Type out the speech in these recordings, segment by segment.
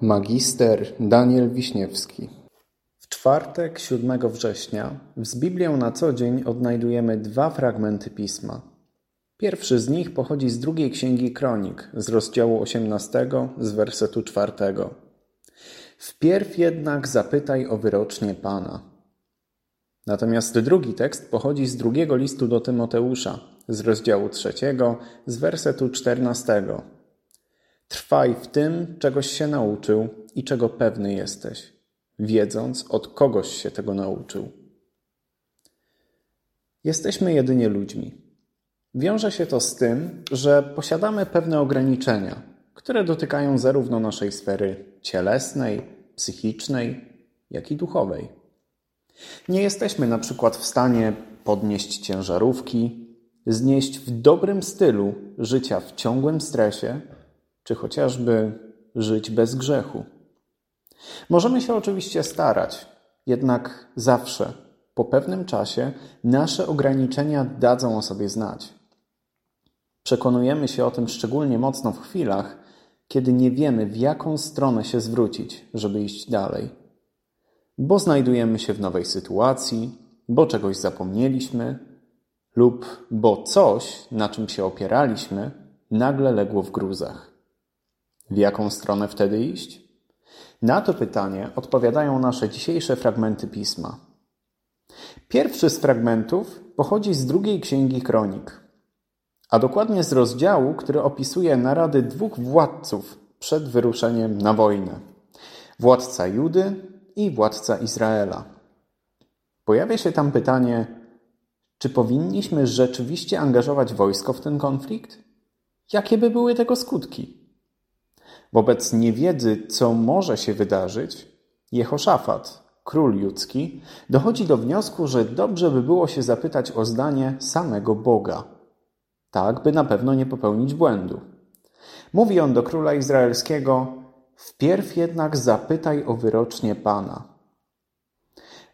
Magister Daniel Wiśniewski W czwartek, siódmego września, z Biblią na co dzień odnajdujemy dwa fragmenty Pisma. Pierwszy z nich pochodzi z drugiej księgi Kronik, z rozdziału osiemnastego, z wersetu czwartego. Wpierw jednak zapytaj o wyrocznie Pana. Natomiast drugi tekst pochodzi z drugiego listu do Tymoteusza, z rozdziału trzeciego, z wersetu czternastego. Trwaj w tym, czegoś się nauczył i czego pewny jesteś, wiedząc, od kogoś się tego nauczył. Jesteśmy jedynie ludźmi. Wiąże się to z tym, że posiadamy pewne ograniczenia, które dotykają zarówno naszej sfery cielesnej, psychicznej, jak i duchowej. Nie jesteśmy na przykład w stanie podnieść ciężarówki, znieść w dobrym stylu życia w ciągłym stresie czy chociażby żyć bez grzechu. Możemy się oczywiście starać, jednak zawsze, po pewnym czasie, nasze ograniczenia dadzą o sobie znać. Przekonujemy się o tym szczególnie mocno w chwilach, kiedy nie wiemy, w jaką stronę się zwrócić, żeby iść dalej. Bo znajdujemy się w nowej sytuacji, bo czegoś zapomnieliśmy, lub bo coś, na czym się opieraliśmy, nagle legło w gruzach. W jaką stronę wtedy iść? Na to pytanie odpowiadają nasze dzisiejsze fragmenty pisma. Pierwszy z fragmentów pochodzi z drugiej księgi kronik, a dokładnie z rozdziału, który opisuje narady dwóch władców przed wyruszeniem na wojnę: władca Judy i władca Izraela. Pojawia się tam pytanie, czy powinniśmy rzeczywiście angażować wojsko w ten konflikt? Jakie by były tego skutki? Wobec niewiedzy, co może się wydarzyć, Jehoszafat, król judzki, dochodzi do wniosku, że dobrze by było się zapytać o zdanie samego Boga, tak by na pewno nie popełnić błędu. Mówi on do króla izraelskiego: Wpierw jednak zapytaj o wyrocznie Pana.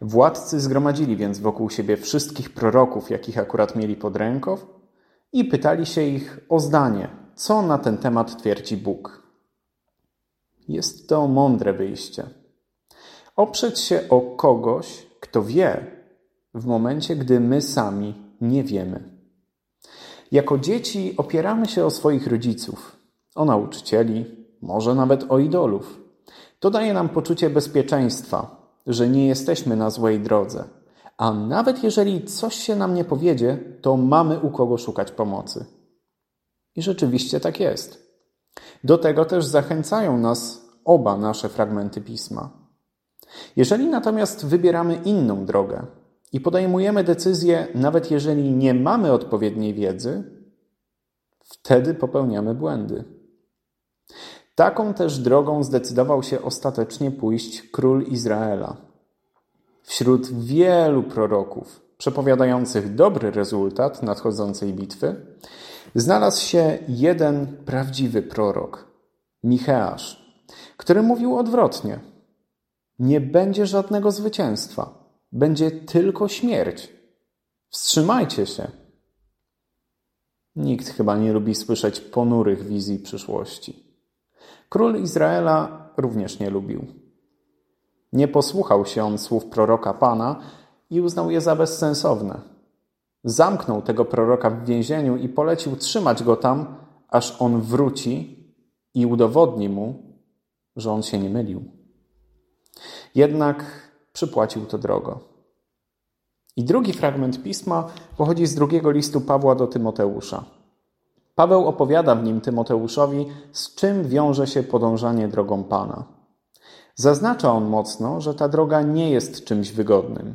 Władcy zgromadzili więc wokół siebie wszystkich proroków, jakich akurat mieli pod ręką, i pytali się ich o zdanie, co na ten temat twierdzi Bóg. Jest to mądre wyjście. Oprzeć się o kogoś, kto wie, w momencie, gdy my sami nie wiemy. Jako dzieci opieramy się o swoich rodziców, o nauczycieli, może nawet o idolów. To daje nam poczucie bezpieczeństwa, że nie jesteśmy na złej drodze. A nawet jeżeli coś się nam nie powiedzie, to mamy u kogo szukać pomocy. I rzeczywiście tak jest. Do tego też zachęcają nas oba nasze fragmenty pisma. Jeżeli natomiast wybieramy inną drogę i podejmujemy decyzję, nawet jeżeli nie mamy odpowiedniej wiedzy, wtedy popełniamy błędy. Taką też drogą zdecydował się ostatecznie pójść król Izraela. Wśród wielu proroków przepowiadających dobry rezultat nadchodzącej bitwy, znalazł się jeden prawdziwy prorok, Micheasz, który mówił odwrotnie. Nie będzie żadnego zwycięstwa, będzie tylko śmierć. Wstrzymajcie się. Nikt chyba nie lubi słyszeć ponurych wizji przyszłości. Król Izraela również nie lubił. Nie posłuchał się on słów proroka Pana i uznał je za bezsensowne. Zamknął tego proroka w więzieniu i polecił trzymać go tam, aż on wróci i udowodni mu, że on się nie mylił. Jednak przypłacił to drogo. I drugi fragment pisma pochodzi z drugiego listu Pawła do Tymoteusza. Paweł opowiada w nim Tymoteuszowi, z czym wiąże się podążanie drogą Pana. Zaznacza on mocno, że ta droga nie jest czymś wygodnym.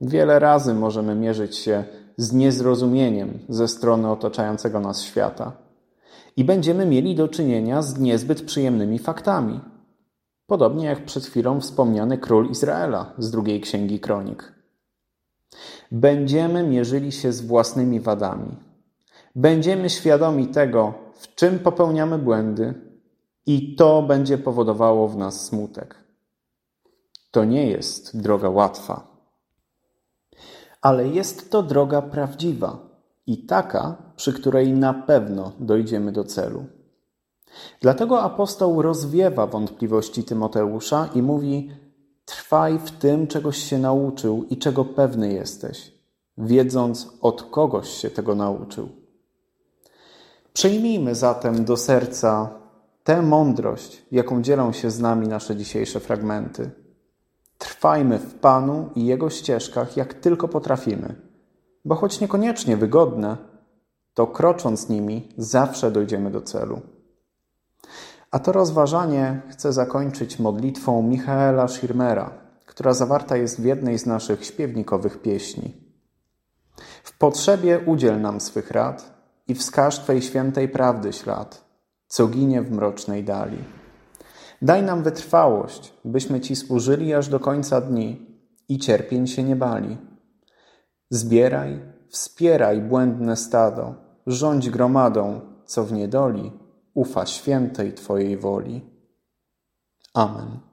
Wiele razy możemy mierzyć się z niezrozumieniem ze strony otaczającego nas świata i będziemy mieli do czynienia z niezbyt przyjemnymi faktami. Podobnie jak przed chwilą wspomniany król Izraela z drugiej księgi kronik. Będziemy mierzyli się z własnymi wadami. Będziemy świadomi tego, w czym popełniamy błędy, i to będzie powodowało w nas smutek. To nie jest droga łatwa. Ale jest to droga prawdziwa i taka, przy której na pewno dojdziemy do celu. Dlatego apostoł rozwiewa wątpliwości Tymoteusza i mówi: Trwaj w tym, czegoś się nauczył i czego pewny jesteś, wiedząc od kogoś się tego nauczył. Przyjmijmy zatem do serca tę mądrość, jaką dzielą się z nami nasze dzisiejsze fragmenty. Trwajmy w Panu i Jego ścieżkach, jak tylko potrafimy, bo choć niekoniecznie wygodne, to krocząc nimi zawsze dojdziemy do celu. A to rozważanie chcę zakończyć modlitwą Michaela Schirmera, która zawarta jest w jednej z naszych śpiewnikowych pieśni. W potrzebie udziel nam swych rad i wskaż Twej świętej prawdy ślad, co ginie w mrocznej dali. Daj nam wytrwałość, byśmy Ci służyli aż do końca dni i cierpień się nie bali. Zbieraj, wspieraj błędne stado, rządź gromadą, co w niedoli ufa świętej Twojej woli. Amen.